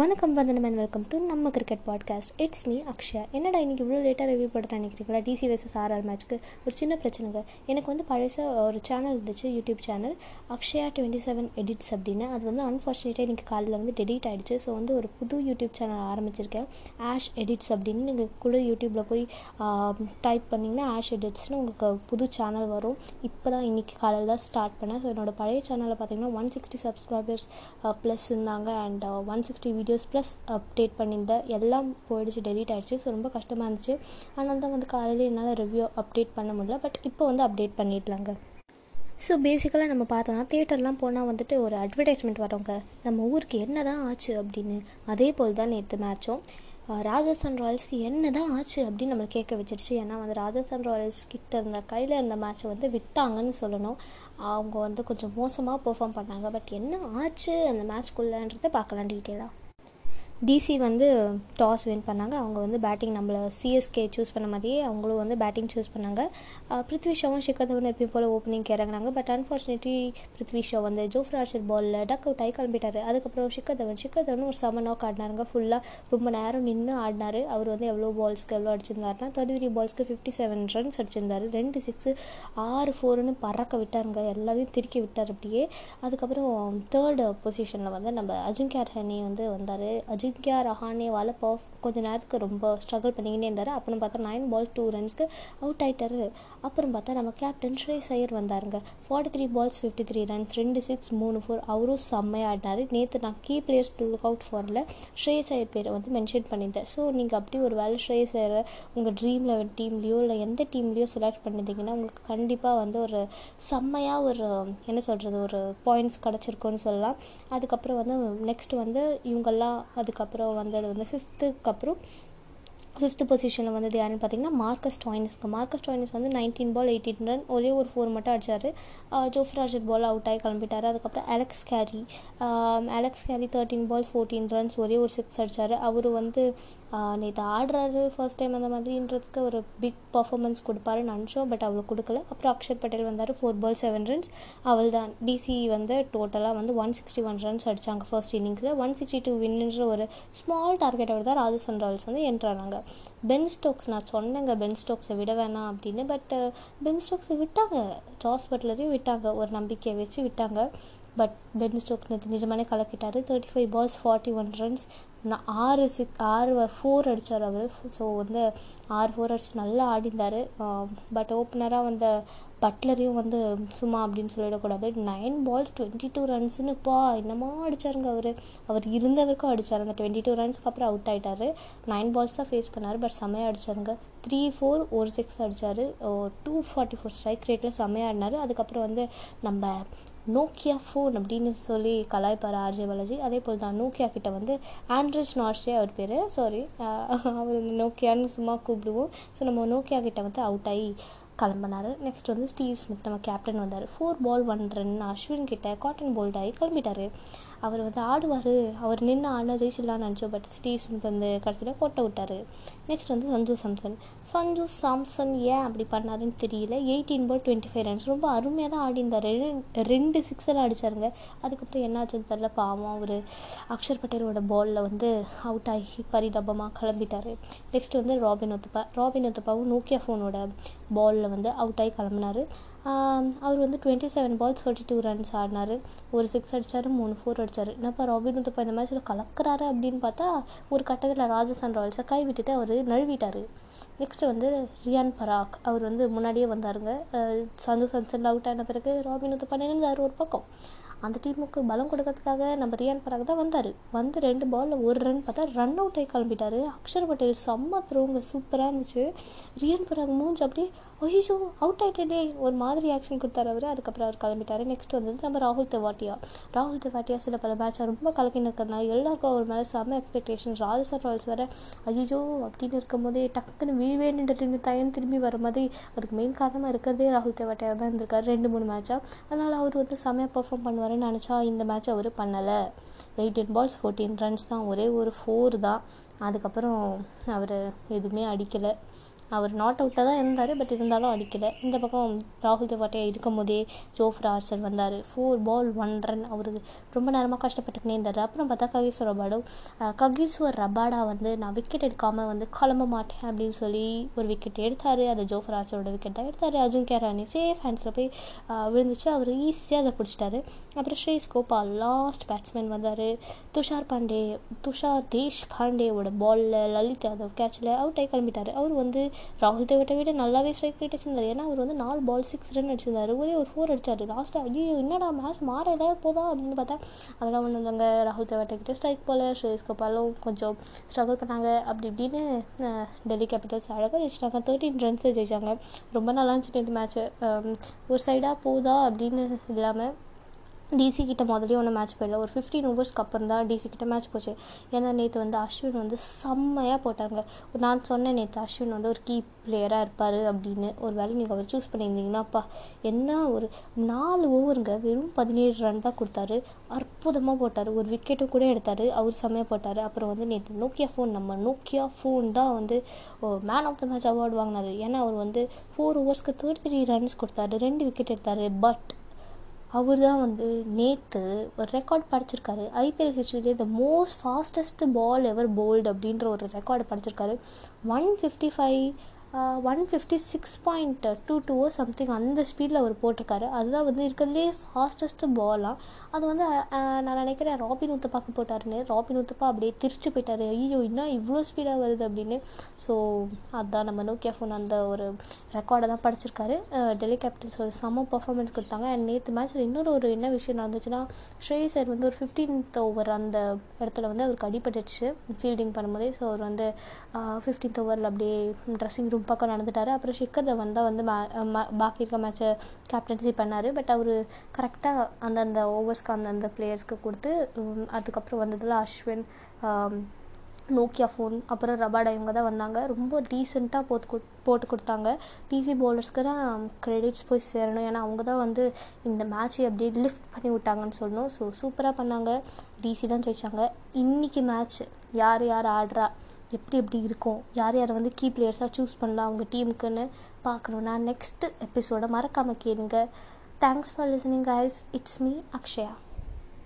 வணக்கம் வந்தனம் and welcome to நம்ம cricket podcast it's me Akshaya. என்னடா இன்றைக்கி இவ்வளோ லேட்டாக ரிவ்யூ போட்டு நினைக்கிறீங்களா? டிசி வர்சஸ் ஆர்ஆர் மேட்ச்க்கு ஒரு சின்ன பிரச்சனைங்க. எனக்கு வந்து பழசாக ஒரு சேனல் இருந்துச்சு YouTube channel Akshaya twenty seven edits அப்படின்னு. அது வந்து அன்ஃபார்ச்சுனேட்டாக இன்றைக்கி காலையில் வந்து டெலிட் ஆகிடுச்சு ஸோ வந்து ஒரு புது யூடியூப் சேனல் ஆரம்பிச்சிருக்கேன். ஆஷ் எடிட்ஸ் அப்படின்னு. நீங்கள் கூட யூடியூப்பில் போய் டைப் பண்ணிங்கன்னா ஆஷ் எடிட்ஸ்னு உங்களுக்கு புது சேனல் வரும். இப்போ தான் இன்றைக்கி காலையில் தான் ஸ்டார்ட் பண்ணேன். ஸோ என்னோடய பழைய சேனலில் பார்த்தீங்கன்னா ஒன் சிக்ஸ்டி சப்ஸ்கிரைபர்ஸ் ப்ளஸ் இருந்தாங்க. And one sixty videos plus update பண்ணியிருந்த எல்லாம் போயிடுச்சு டெலீட் ஆகிடுச்சு ஸோ ரொம்ப கஷ்டமாக இருந்துச்சு. ஆனால் தான் வந்து காலையில் என்னால் ரிவ்யூ அப்டேட் பண்ண முடியல. பட் இப்போ வந்து அப்டேட் பண்ணிடலாங்க. ஸோ பேசிக்கலாக நம்ம பார்த்தோன்னா தேட்டர்லாம் போனால் வந்துட்டு ஒரு அட்வர்டைஸ்மெண்ட் வரவங்க நம்ம ஊருக்கு என்ன தான் ஆச்சு அப்படின்னு. அதே போல் தான் நேற்று மேட்சும் ராஜஸ்தான் ராயல்ஸ்க்கு என்ன தான் ஆச்சு அப்படின்னு நம்மளை கேட்க வச்சிருச்சு. ஏன்னா வந்து ராஜஸ்தான் ராயல்ஸ் கிட்ட இருந்த கையில் இருந்த மேட்ச்சை வந்து விட்டாங்கன்னு சொல்லணும். அவங்க வந்து கொஞ்சம் மோசமாக பெர்ஃபார்ம் பண்ணாங்க. பட் என்ன ஆச்சு அந்த மேட்ச்க்குள்ளன்றதை பார்க்கலாம் டீட்டெயிலாக டிசி வந்து டாஸ் வின் பண்ணாங்க. அவங்க வந்து பேட்டிங் நம்மளை சிஎஸ்கே சூஸ் பண்ண மாதிரியே அவங்களும் வந்து பேட்டிங் சூஸ் பண்ணாங்க. பிருத்வி ஷாவும் ஷிக்கர் தவன் எப்பயும் போல் ஓப்பனிங் இறங்கினாங்க. பட் அன்ஃபார்ச்சுனேட்லி பிருத்வி ஷா வந்து ஜோஃப்ரா ஆர்ச்சர் பாலில் டக் அவுட் ஆகி கிளம்பிட்டார். அதுக்கப்புறம் ஷிக்கர் தவன் ஷிகர் தவன் ஒரு செவன் நாக் ஆடினாருங்க. ஃபுல்லாக ரொம்ப நேரம் நின்று ஆடினார். அவர் வந்து எவ்வளோ பால்ஸ்க்கு எவ்வளோ அடிச்சிருந்தாருன்னா தேர்ட்டி த்ரீ பால்ஸ்க்கு ஃபிஃப்டி செவன் ரன்ஸ் அடிச்சிருந்தார். ரெண்டு சிக்ஸு ஆறு ஃபோர்னு பறக்க விட்டாருங்க. எல்லாரையும் திருக்கி விட்டார் அப்படியே. அதுக்கப்புறம் தேர்டு பொசிஷனில் வந்து நம்ம அஜிங்கியா ஹனி வந்து வந்தார். அஜிங் அஜிங்கியா ரஹானேவால் பர்ஃப் கொஞ்ச நேரத்துக்கு ரொம்ப ஸ்ட்ரகிள் பண்ணிக்கிட்டே இருந்தார். அப்புறம் பார்த்தா நைன் பால் டூ ரன்ஸ்க்கு அவுட் ஆகிட்டாரு அப்புறம் பார்த்தா நம்ம captain Shreyas Iyer வந்தாருங்க. Forty three balls fifty three runs ரெண்டு சிக்ஸ் மூணு ஃபோர் அவரும் செம்மையாக ஆடினார். நேற்று நான் key players to look out ஃபாரில் Shreyas Iyer பேரை வந்து மென்ஷன் பண்ணியிருந்தேன். ஸோ நீங்கள் அப்படி ஒரு வேலை ஸ்ரேஸ் ஐயரை உங்கள் ட்ரீம் லெவன் டீம்லேயோ இல்லை எந்த டீம்லேயோ செலக்ட் பண்ணியிருந்தீங்கன்னா உங்களுக்கு கண்டிப்பாக வந்து ஒரு செம்மையாக ஒரு என்ன சொல்கிறது ஒரு பாயிண்ட்ஸ் கிடச்சிருக்குன்னு சொல்லலாம். அதுக்கப்புறம் வந்து நெக்ஸ்ட் வந்து இவங்கெல்லாம் அது அதுக்கப்புறம் அப்புறம் வந்தது வந்து ஃபிஃப்த்துக்கு அப்புறம் ஃபிஃப்த்து பொசிஷனில் வந்தது யாருன்னு பார்த்தீங்கன்னா மார்க்கஸ் டாயினிஸ்க்கு மார்க்கஸ் டாயினிஸ் வந்து நைன்டீன் பால் எயிட்டீன் ரன் ஒரே ஒரு ஃபோர் மட்டும் அடிச்சார். ஜோஃப்ராஜர் பால் அவுட் ஆகி கிளம்பிட்டார். அதுக்கப்புறம் Alex Carey Alex Carey thirteen ball fourteen runs ஒரே ஒரு சிக்ஸ் அடித்தார் அவர் வந்து நேற்று ஆடுறாரு ஃபர்ஸ்ட் டைம் அந்த மாதிரின்றதுக்கு ஒரு பிக் பர்ஃபார்மன்ஸ் கொடுப்பாருன்னு நினச்சோம். பட் அவ்வளோ கொடுக்கல. அப்புறம் அக்ஷர் பட்டேல் வந்தார் ஃபோர் பால் செவன் ரன்ஸ் அவள் தான் டிசி வந்து டோட்டலாக வந்து ஒன் சிக்ஸ்டி ஒன் ரன்ஸ் அடித்தாங்க ஃபர்ஸ்ட் இன்னிங்ஸில் ஒன் சிக்ஸ்டி டூ வின்னுன்ற ஒரு ஸ்மால் டார்கெட்டோட தான் ராஜஸ்தான் ராயல்ஸ் வந்து என்ட்ரானாங்க பென் ஸ்டோக்ஸ் நான் சொன்னேங்க பென் ஸ்டோக்ஸை விட வேணாம் அப்படின்னு. பட் பென் ஸ்டோக்ஸை விட்டாங்க. ஜாஸ் பட்லரையும் விட்டாங்க. ஒரு நம்பிக்கையை வச்சு விட்டாங்க. பட் பென் ஸ்டோக்ஸ் நேற்று நிஜமானே கலக்கிட்டார். Thirty five balls forty one runs நான் ஆறு சிக் ஆறு ஃபோர் அடித்தார் அவர். ஸோ வந்து ஆறு ஃபோர் அடித்து நல்லா ஆடிந்தார். பட் ஓப்பனராக வந்த பட்லரையும் வந்து சும்மா அப்படின்னு சொல்லிடக்கூடாது. நைன் பால்ஸ் டுவெண்ட்டி டூ ரன்ஸுன்னுப்பா என்னமா அடித்தாருங்க அவர்? அவர் இருந்தவருக்கும் அடித்தார் அந்த டுவெண்ட்டி டூ ரன்ஸ்க்கு அப்புறம் அவுட் ஆகிட்டார் நைன் பால்ஸ் தான் ஃபேஸ் பண்ணார் பட் செம்மையாக அடித்தாருங்க த்ரீ ஃபோர் ஒரு சிக்ஸ் அடித்தார் டூ ஃபார்ட்டி ஃபோர் ஸ்ட்ரைக் ரேட்டில் செம்மையாக ஆடினார். அதுக்கப்புறம் வந்து நம்ம நோக்கியா ஃபோன் அப்படின்னு சொல்லி கலாய்ப்பார் ஆர்ஜே பாலாஜி. அதே போல் தான் நோக்கியா கிட்ட வந்து ஆண்ட்ரிச் நார்ஷே அவர் பேர். சாரி அவர் நோக்கியான்னு சும்மா கூப்பிடுவோம். ஸோ நம்ம நோக்கியா கிட்ட வந்து அவுட் ஆகி கிளம்பினார். நெக்ஸ்ட் வந்து ஸ்டீவ் ஸ்மித் நம்ம கேப்டன் வந்தார். Four ball one run Ashwin கிட்ட காட்டன் போல்ட் ஆகி கிளம்பிட்டார். அவர் வந்து ஆடுவார். அவர் நின்று ஆடினா ஜெயிச்சிடலான்னு நினச்சோம் பட் ஸ்டீவ் ஸ்மித் வந்து கடைசியில் கொட்ட விட்டார். நெக்ஸ்ட் வந்து சஞ்சு சாம்சன். சஞ்சு சாம்சன் ஏன் அப்படி பண்ணாருன்னு தெரியல. Eighteen ball twenty five runs ரொம்ப அருமையாக தான் ஆடிந்தார் ரெண்டு சிக்ஸ் எல்லாம் அடித்தாருங்க அதுக்கப்புறம் என்னாச்சுன்னு தெரில பாவம் அவர் அக்ஷர் பட்டேலோட பாலில் வந்து அவுட் ஆகி பரிதாபமாக கிளம்பிட்டார். நெக்ஸ்ட் வந்து ராபின் ஒத்துப்பா ராபின் ஒத்துப்பாவும் நோக்கியா ஃபோனோட பாலில் வந்து அவுட் ஆகி கிளம்பினார். அவர் வந்து twenty seven ball thirty two runs ஆடினார். ஒரு சிக்ஸ் அடித்தார் மூணு ஃபோர் அடித்தார் என்னப்பா ராபின் உத்தப்பா இந்த மேட்ச்சில் கலக்கிறாரு அப்படின்னு பார்த்தா ஒரு கட்டத்தில் ராஜஸ்தான் ராயல்ஸை கை விட்டுட்டு அவர் நழுவிட்டார். நெக்ஸ்ட்டு வந்து ரியான் பராக் அவர் வந்து முன்னாடியே வந்தாருங்க. சந்து சன்சன் அவுட் ஆன பிறகு ராபின் உத்தப்பா நினைந்தார் ஒரு பக்கம். அந்த டீமுக்கு பலம் கொடுக்கறதுக்காக நம்ம ரியான் பராக் தான் வந்தார். வந்து ரெண்டு பாலில் ஒரு ரன் பார்த்தா ரன் அவுட் ஆகி கிளம்பிட்டாரு. அக்ஷர் பட்டேல் செம்ம த்ரோங்க சூப்பராக இருந்துச்சு. ரியான் பராக் மூஞ்சி அப்படியே ஐயோ அவுட் ஆகிட்டே ஒரு மாதிரி ஆக்ஷன் கொடுத்தார் அவர். அதுக்கப்புறம் அவர் கிளம்பிட்டார். நெக்ஸ்ட் வந்து நம்ம ராகுல் தெவாட்டியா. ராகுல் தெவாட்டியா சில பல மேட்சை ரொம்ப கலக்கின்னு இருக்கிறதுனால எல்லாருக்கும் அவர் மேலே செம்ம எக்ஸ்பெக்டேஷன் ராஜஸ்தான் ராயல்ஸ் வேறு ஐயோ அப்படின்னு இருக்கும் போதே டக்குன்னு வீழ்வே நின்று தயன் திரும்பி வர மாதிரி அதுக்கு மெயின் காரணமாக இருக்கிறதே ராகுல் தெவாட்டியா தான் இருந்திருக்காரு. ரெண்டு மூணு மேட்சாக அதனால் அவர் வந்து செம்மையாக பர்ஃபார்ம் பண்ணுவாருன்னு நினச்சா இந்த மேட்ச் அவர் பண்ணலை. எயிட்டீன் பால்ஸ் ஃபோர்டீன் ரன்ஸ் தான். ஒரே ஒரு ஃபோர் தான். அதுக்கப்புறம் அவர் எதுவுமே அடிக்கலை. அவர் நாட் அவுட்டாக தான் இருந்தார் பட் இருந்தாலும் அடிக்கலை. இந்த பக்கம் ராகுல் தேவாட்டையா இருக்கும் போதே ஜோஃப்ரா ஆர்ச்சர் வந்தார். ஃபோர் பால் ஒன் ரன் அவர் ரொம்ப நேரமாக கஷ்டப்பட்டுக்கினே இருந்தார். அப்புறம் பார்த்தா ககீஸ்வர் ரபாடோ. ககீஸ்வர் ரபாடா வந்து நான் விக்கெட் எடுக்காமல் வந்து கிளம்ப மாட்டேன் அப்படின்னு சொல்லி ஒரு விக்கெட் எடுத்தார். அது ஜோஃப்ரா ஆர்ச்சரோட விக்கெட் தான் எடுத்தார். அர்ஜுன் கேரானி சேஃப் ஹேண்ட்ஸில் போய் விழுந்துச்சு. அவர் ஈஸியாக அதை பிடிச்சிட்டாரு. அப்புறம் ஸ்ரேஸ் கோபால் லாஸ்ட் பேட்ஸ்மேன் வந்தார். துஷார் பாண்டே துஷார் தேஷ் பாண்டேவோட பாலில் லலித் யாதவ் கேட்சில் அவுட் ஆகி கிளம்பிட்டார். அவர் வந்து ராகுல் தேவட்டை விட நல்லாவே ஸ்ட்ரைக் ரேட் வச்சிருந்தார் ஏன்னா அவர் வந்து நாலு பால் சிக்ஸ் ரன் அடிச்சிருந்தார். ஒரே ஒரு ஃபோர் அடிச்சார். லாஸ்ட்டாக ஐயோ என்னடா மேட்ச் மாற ஏதாவது போதா அப்படின்னு பார்த்தா அதெல்லாம் ஒன்றும் இல்லைங்க ராகுல் தேவட்டை கிட்ட ஸ்ட்ரைக் போல் ஸ்ரேஸ் கோபாலும் கொஞ்சம் ஸ்ட்ரகிள் பண்ணாங்க. அப்படி இப்படின்னு டெல்லி கேபிட்டல்ஸ் அழகாக ஜெயிச்சிட்டாங்க. தேர்ட்டின் ரன்ஸ் ஜெயிச்சாங்க. ரொம்ப நல்லா இருந்துச்சு இந்த மேட்ச்சு ஒரு சைடாக போதா அப்படின்னு இல்லாமல் டிசி கிட்ட முதலே ஒன்று மேட்ச் போயிடல. ஒரு ஃபிஃப்டீன் ஓவர்ஸ்க்கு அப்புறம் தான் டிசி கிட்ட மேட்ச் போச்சு. ஏன்னா நேற்று வந்து அஸ்வின் வந்து செம்மையாக போட்டாங்க. நான் சொன்னேன் நேற்று அஸ்வின் வந்து ஒரு கீ பிளேயராக இருப்பார் அப்படின்னு. ஒரு வேலை நீங்கள் அவர் சூஸ் பண்ணியிருந்தீங்கன்னாப்பா என்ன ஒரு நாலு ஓவருங்க வெறும் பதினேழு ரன் தான் கொடுத்தாரு. அற்புதமாக போட்டார். ஒரு விக்கெட்டும் கூட எடுத்தார். அவர் செம்மையாக போட்டார். அப்புறம் வந்து நேற்று நோக்கியா ஃபோன் நம்ம நோக்கியா ஃபோன் தான் வந்து man of the match award வாங்கினார். ஏன்னா அவர் வந்து ஃபோர் ஓவர்ஸ்க்கு தேர்ட்டி த்ரீ ரன்ஸ் கொடுத்தாரு. ரெண்டு விக்கெட் எடுத்தார். பட் அவர் தான் வந்து நேற்று ஒரு ரெக்கார்ட் படிச்சிருக்காரு. IPL ஹிஸ்ட்ரியிலே the most fastest ball ever bowled அப்படின்ற ஒரு ரெக்கார்டு படிச்சிருக்காரு. One fifty five one fifty six point two two something அந்த ஸ்பீடில் அவர் போட்டிருக்காரு. அதுதான் வந்து இருக்கிறதுலே ஃபாஸ்டஸ்ட்டு பாலாக அது வந்து நான் நினைக்கிறேன் ராபின் உத்தப்பாக்கு போட்டாருன்னு. ராபின் உத்தப்பா அப்படியே திருச்சி போயிட்டார். ஐயோ இன்னும் இவ்வளோ ஸ்பீடாக வருது அப்படின்னு. ஸோ அதுதான் நம்ம நோக்கியா ஃபோன் அந்த ஒரு ரெக்கார்டை தான் படிச்சிருக்காரு. டெல்லி கேபிட்டல்ஸ் ஒரு செம்ம பர்ஃபார்மன்ஸ் கொடுத்தாங்க. அண்ட் நேற்று மேட்ச்சில் இன்னொரு ஒரு என்ன விஷயம் நடந்துச்சுன்னா ஸ்ரேய் சார் வந்து ஒரு ஃபிஃப்டீன்த் ஓவர் அந்த இடத்துல வந்து அவருக்கு அடிபட்டுச்சு ஃபீல்டிங் பண்ணும்போதே ஸோ அவர் வந்து ஃபிஃப்டீன்த் ஓவரில் அப்படியே ட்ரெஸ்ஸிங் ரூம் பக்கம் நடந்துட்டார். அப்புறம் ஷிக்கர் தவன் தான் வந்து பாக்கி இருக்க மேட்ச்சை கேப்டன்சி பண்ணார். பட் அவர் கரெக்டாக அந்தந்த ஓவர்ஸ்க்கு அந்தந்த பிளேயர்ஸ்க்கு கொடுத்து அதுக்கப்புறம் வந்ததில் அஸ்வின் நோக்கியா ஃபோன் அப்புறம் ரபாடா இவங்க தான் வந்தாங்க. ரொம்ப டீசெண்டாக போட்டு கொடு போட்டு கொடுத்தாங்க. டிசி பவுலர்ஸ்க்கு தான் க்ரெடிட்ஸ் போய் சேரணும். ஏன்னா அவங்க தான் வந்து இந்த மேட்ச்சை அப்படியே லிஃப்ட் பண்ணி விட்டாங்கன்னு சொல்லணும். ஸோ சூப்பராக பண்ணாங்க. டிசி தான் ஜெயிச்சாங்க. இன்றைக்கி மேட்ச் யார் யார் ஆடுறா எப்படி எப்படி இருக்கும்? யார் யாரை வந்து கீ பிளேயர்ஸாக சூஸ் பண்ணலாம்? அவங்க டீமுக்குன்னு பார்க்கணுன்னா நெக்ஸ்ட் எபிசோடை மறக்காமல் கேளுங்க. Thanks for listening guys it's me Akshaya